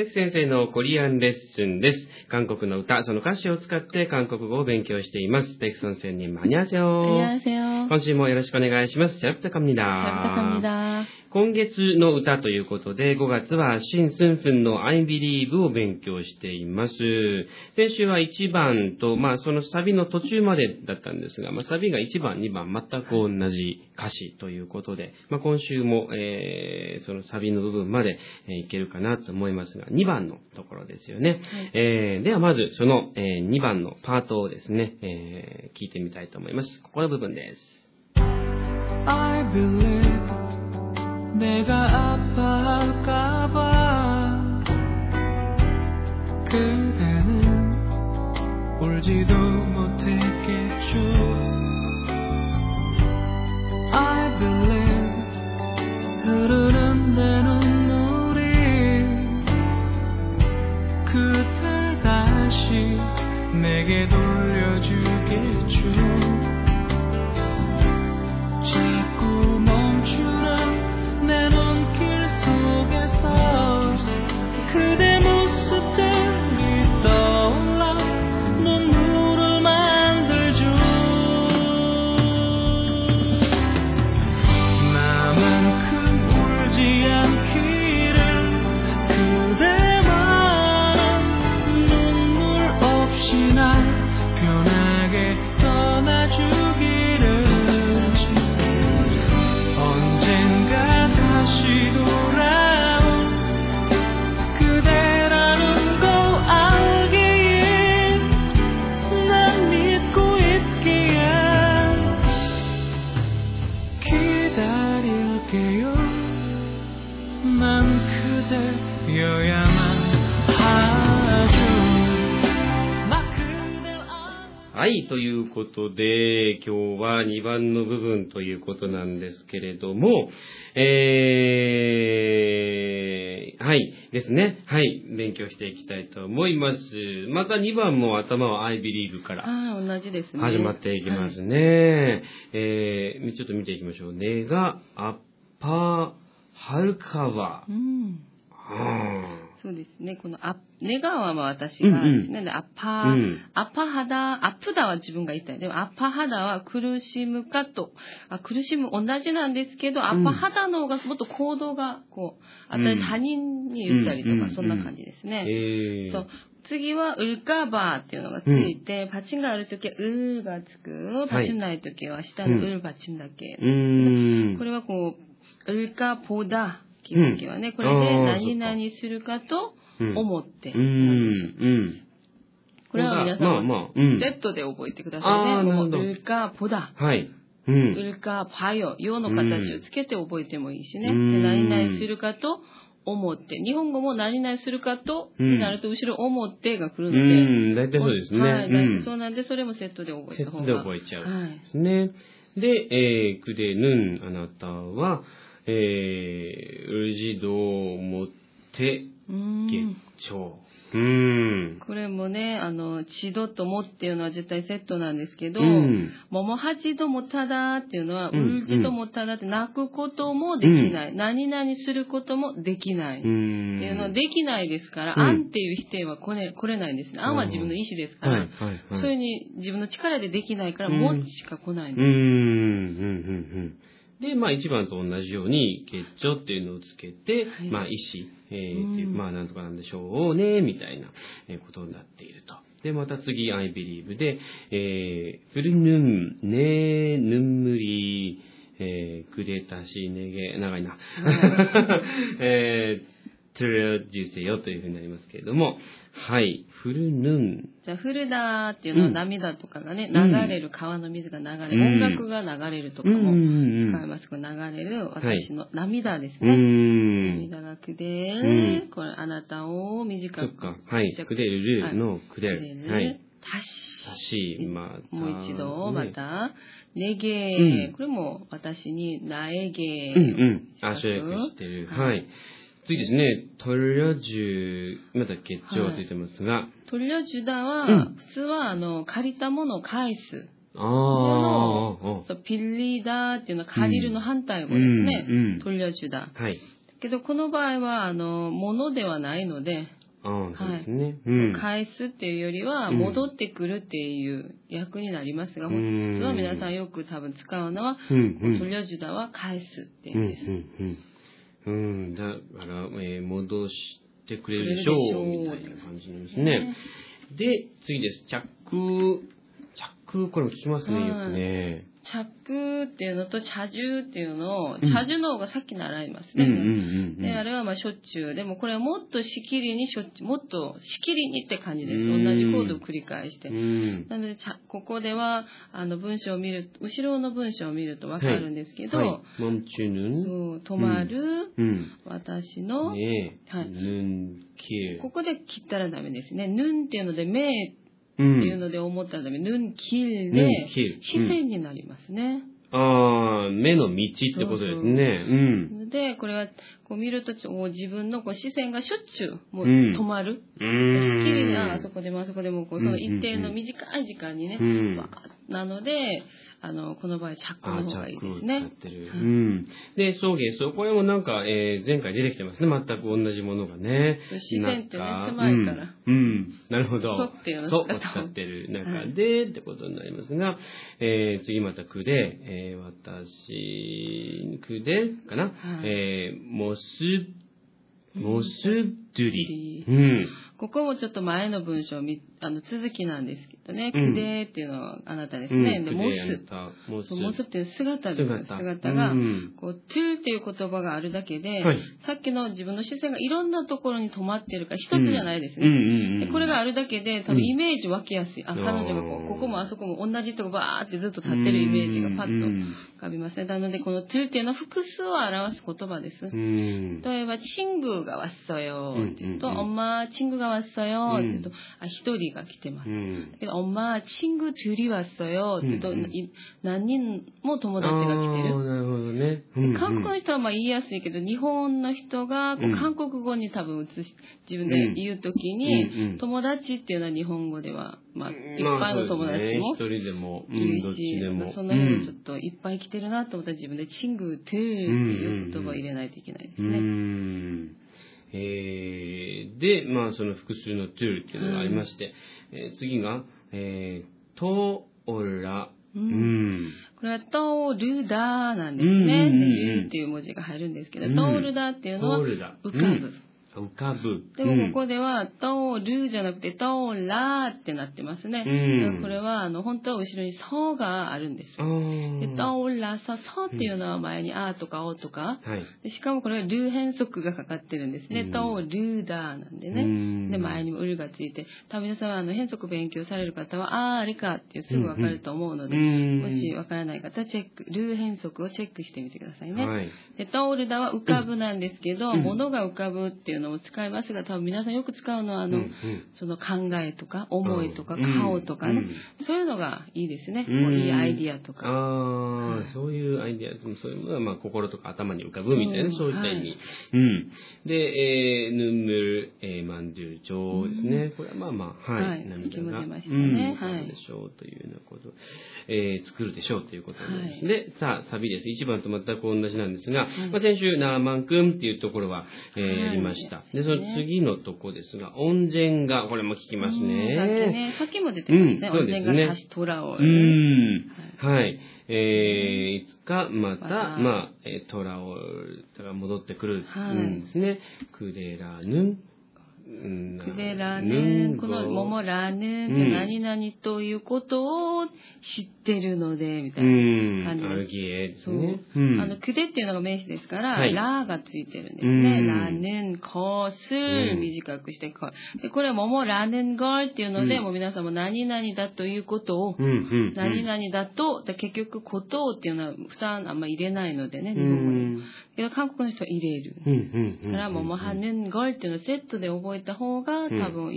ペク先生のコリアンレッスンです。韓国の歌、その歌詞を使って韓国語を勉強しています。テクソ先生にマニアセオ。マニアセオ。今週もよろしくお願いします。シャプタカミダ。今月の歌ということで、5月はシン・スンフンの I Believe を勉強しています。先週は1番と、まあそのサビの途中までだったんですが、まあサビが1番、2番全く同じ歌詞ということで、まあ今週も、えー、そのサビの部分まで、えー、いけるかなと思いますが、2番のところですよね。はい、えー、ではまずその、えー、2番のパートをですね、えー、聞いてみたいと思います。ここの部分です。I believe 내가 아파할까 릴게요 난 그대여야만 하죠 나 그댈 안 はい、ということで、今日は2番の部分ということなんですけれども、えー、はい、ですね。はい、勉強していきたいと思います。また2番も頭は I believe からはい、同じですね。始まっていきますね。えー、ちょっと見ていきましょう。ネガ、アッ パー、ハルカワう。ん。あそうですね。このあ、ネガはまあ私がですね。でアッパー、うんアッパハダ、アップダは自分が言ったい。でもアッパハダは苦しむかと、あ苦しむ同じなんですけど、アッパハダの方がもっと行動がこう、あとうん他人に言ったりとか、うんそんな感じですーね。えー、そう。次は、ウルカバーっていうのがついて、パチンがあるときは、ウーがつく。パチンないときは、下のウーパチンだけ。うーん。これはこう、ウルカポダ、基本形はね、これで何々するかと思って。これは皆さんもまあ。Z で覚えてくださいね。もうルカポダ。はい。うウん。ルカパヨ、ヨの形をつけて覚えてもいいしね。何々するかと思って。日本語も何々するかと、うんになると後ろ思ってが来るうので。ん、大体そうですね。はい、大うん体そうなんで、それもセットで覚えセットた方が。で覚えちゃう。はい。ですね。で、えー、くでぬん、あなたは、えー、うじどうもって、うーん月長。うーん。これもね、あの、ちどともっていうのは絶対セットなんですけど、うんももはじどもただっていうのは、ううんるじどもただって泣くこともできない。何々することもできない。うってん。いうのはできないですから、うんあんっていう否定は来れ来れないんですね。あんは自分の意思ですから、はい、はい、はい。そういうふうに自分の力でできないから、うんもしか来ないんうーん、です。うん、うん、うん。で、まあ、一番と同じように、結晶っていうのをつけて、はいまあ、意思、えーうんっていうまあ、なんとかなんでしょうね、みたいなえーことになっていると。で、また次、I believe で、えー、フルヌン、ねー、ぬんむり、えー、くれたし、ねげ、長いな。えー、トゥルジセよというふうになりますけれども、はい、フルヌン、じゃあ、フルダーっていうのはうん涙とかがね、うん流れる川の水が流れる、うん音楽が流れるとかもうんうんうん使います。これ流れる私の涙ですね。ん。涙がくでうる、これあなたを短く。はい。くれるのくれる。はいる。。たし。たし、また。もう一度、まね。た、ねげうんこれも私に、なえげうんうん。あ、してる。はいはい。次ですね。トルジュ、また結晶がついてますが。トリラジュダは、うん普通は、あの、借りたものを返す。あもあ。そう、ピリダーっていうのは借りるの反対語ですね。うんうんトリラジュダ。はい。けど、この場合は、あの、ものではないので、ああ、そうですね。うん。返すっていうよりは、うん戻ってくるっていう役になりますが、うん普通は皆さんよく多分使うのは、うんうんトリョジュダは返すっていううんです。うんうん。うん、だから、えー戻してくれるでしょう、みたいな感じなんですね。で、次です。着空。着空、これも聞きますね、よくね。着っていうのと茶樹っていうのを、ん茶樹の方がさっき習いますね。うんうんうんうん。で、あれはまあしょっちゅう。でもこれはもっとしきりにしょっちゅう、もっとしきりにって感じです。うん同じコードを繰り返してう。ん。なので、ここでは、あの文章を見る、後ろの文章を見るとわかるんですけど、はい。モンチュヌン。そう、止まる、うん。私の、ねえ。はい。ここで切ったらダメですね。ヌンっていうので、目ってうんいうので思ったらダメ。ヌン、キルヌで。視線になりますね。ああ、目の道ってことですね。うん。で、これは、こう見ると、お自分のこう視線がしょっちゅう、もううん止まる。うしん。きりに、ああそこでもあそこでも、こう、その一定の短い時間にね、うんなので、あの、この場合、着ああ、の方がいいですックを使っね。てる。はいうん。で、送迎、そう、これもなんか、えー、前回出てきてますね。全く同じものがね。視線ってね狭いからうん。うんなるほど。そうっていうのを使った使ってる中で、ってことになりますが、えー、次また句で、えー、私、句で、かな、はいえー、モス、モスドゥリ。リうん。ここもちょっと前の文章み、あの、続きなんですけどね、くでっていうのはあなたですね。うん、で、モス。モス。っていう姿姿。姿が、こう、トゥーっていう言葉があるだけで、はい、さっきの自分の視線がいろんなところに止まってるから、一つじゃないですね、うん、で。これがあるだけで、多分イメージ湧きやすい。あ、彼女がこ、ここもあそこも同じとこバーってずっと立ってるイメージがパッと浮かびますね。なので、このトゥーっていうのは複数を表す言葉です。例えば、チングがわっそよってうと、おまチングが왔어요って言うと、あ、一人が来てます。うんだけど、엄마 친구들이왔어요って言うと、うんうんい何人も友達が来てあーる。なるほどね。で韓国の人はまあ言いやすいけど、日本の人がこうんう韓国語に多分移し、自分で言うときに、うんうん友達っていうのは日本語では、まあ、いっまあぱいの友達もそうですね一人でも、う言うん、どっちし、でも。その辺をちょっといっぱい来てるなと思ったら自分でチングトゥーっていう言葉を入れないといけないですうね。 ん。えー、で、まあ、その複数のトゥールっていうのがありまして、えー次が、えー、トオラ。ううんん。これはトールダーなんですね。うんうんうんでルーっていう文字が入るんですけど、うんトールダーっていうのは浮かぶ。うん浮かぶ。でもここでは、トールじゃなくて、トーラーってなってますね。うんこれは、あの、本当は後ろにソがあるんです。で、トーラサ、ソっていうのは前にあとかおとか、はい。でしかもこれはルー変則がかかってるんですね。うんトールーダーなんでうね。んで、前にもウルがついて、多分皆さんはあの変則勉強される方は、あー、あれかってすぐわかると思うので、うんもしわからない方はチェック、ルー変則をチェックしてみてくださいね。はい。で、トールダは浮かぶなんですけど、うん物が浮かぶっていうのも使いますが、多分皆さんよく使うのは、あの、うんうん。その考えとか、思いとか、うん。顔とかね、うん。そういうのがいいですね。うん。いいアイディアとか。ああ、はい。そういうアイデア、そういうのが、まあ、心とか頭に浮かぶみたいな、う。んそういった意味。はい。うん。で、えー、ヌンムル、えー、マンドゥル、ジョーですね。これはまあまあ、はい。はい。涙が、出ましたうん、ねはい。でしょうというようなこと、えー、作るでしょうということになります。はい。で、さあ、サビです。1番と全く同じなんですが、うんまあ、先週、ナーマン君っていうところは、えーはい。やりました。で、その次のとこですが、温泉が、これも聞きますうんさっきね。ね、さっきも出てましたね。うんそう温ですね泉が橋トラを。うん。はい。えー、いつかまた、まあ、えー、トラを、が戻ってくるはいんですね。クレラヌン。うんクデラヌン、このモモラヌンってうん何々ということを知ってるので、みたういな。ん。感じですアルギエですそう。ね。うんあの、クデっていうのが名詞ですから、はいラーがついてるんですうんね。ラヌン、コス、ん短くしてこう。で、これはももラヌンガーっていうので、うんもう皆さんも何々だということを、うん、うん。何々だと、で結局、ことをっていうのは負担あんま入れないのでね、日う本語に。ん。けど、韓国の人は入れる。だから、ももはぬんゴルっていうのをセットで覚えた方が、うん多分、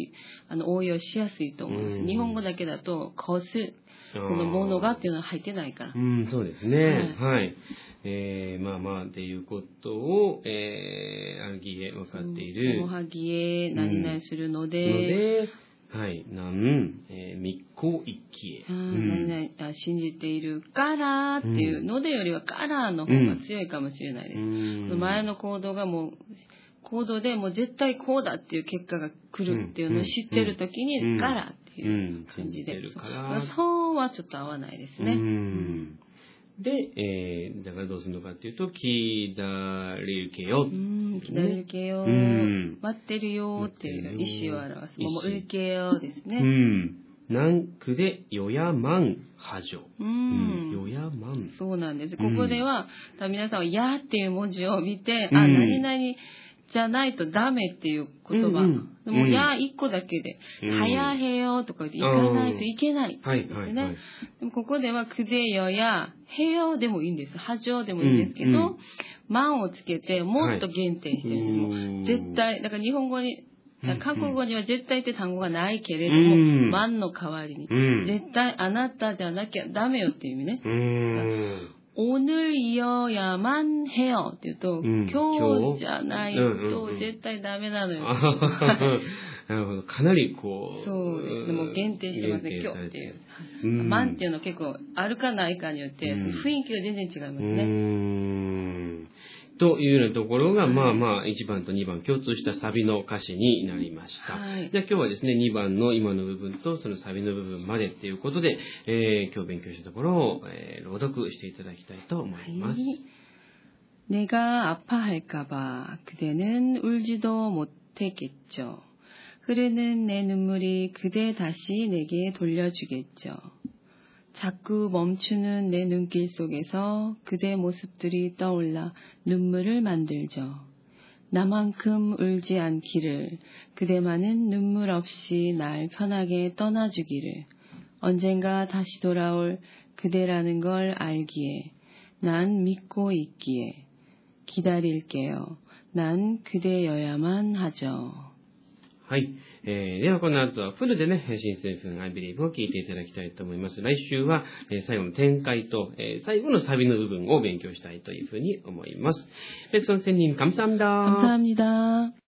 あの、応用しやすいと思うんです。うん日本語だけだと、こす、このものがっていうのは入ってないからう。ん、そうですね。はい。えー、まあまあ、っていうことを、えー、アルギエ分かっている。ももはぎえ、何々するので、ので、はい。なん、えー、密航一気へ。あーうん何々あ信じているからっていうのでよりはからの方が強いかもしれないです。うん前の行動がもう、行動でもう絶対こうだっていう結果が来るっていうのを知ってる時うんに、からってういうん感じで。信じてるからそうそうはちょっと合わないですうね。んで、えー、だからどうするのかっていうと、きだれるけよ。うん、来るるけよ、うん待ってるよっていう意思を表す。もう、うるけよですうね。ん。なんくで、よやまん、はじょ。ううん。ん。よやまん。そうなんです。うんここでは、多分皆さんは、やっていう文字を見て、うんあ、何々じゃないとダメっていう言葉。うんうんでも、うんや一個だけで、うんはやへよとか行かないといけない。はい、はい、ねはい。でもここでは、くでよや、へよでもいいんです。はじょでもいいんですけど、うんうんまんをつけて、もっと限定してるんです。もううん絶対、だから日本語に、うん韓国語には絶対って単語がないけれども、うんの代わりに、うん。絶対あなたじゃなきゃダメよっていう意味ね。 うん。 오늘이어야만 해요. って言うと、うん今日じゃないうんうんうんと絶対ダメなのよ。あはははなるほど。かなりこう。そうですね。もう限定してますね、限定され今日っていう。うんマンっていうのは結構あるかないかによって、うんその雰囲気が全然違いますうーね。 んというようなところが、まあまあ、1番と2番共通したサビの歌詞になりました。はいじゃあ今日はですね、2番の今の部分とそのサビの部分までっていうことで、えー今日勉強したところを、えー朗読していただきたいと思います。 내가 아파할까봐 그대는 울지도 못했겠죠. 흐르는 내 눈물이 그대 다시 내게 돌려주겠죠. 자꾸 멈추는 내 눈길 속에서 그대 모습들이 떠올라 눈물을 만들죠. 나만큼 울지 않기를, 그대만은 눈물 없이 날 편하게 떠나주기를, 언젠가 다시 돌아올 그대라는 걸 알기에, 난 믿고 있기에, 기다릴게요. 난 그대여야만 하죠. はい。えーではこの後はフルでね、新成分 I believe を聞いていただきたいと思います。来週は、えー最後の展開と、えー最後のサビの部分を勉強したいというふうに思います。백선생님 감사합니다. 감사합니다.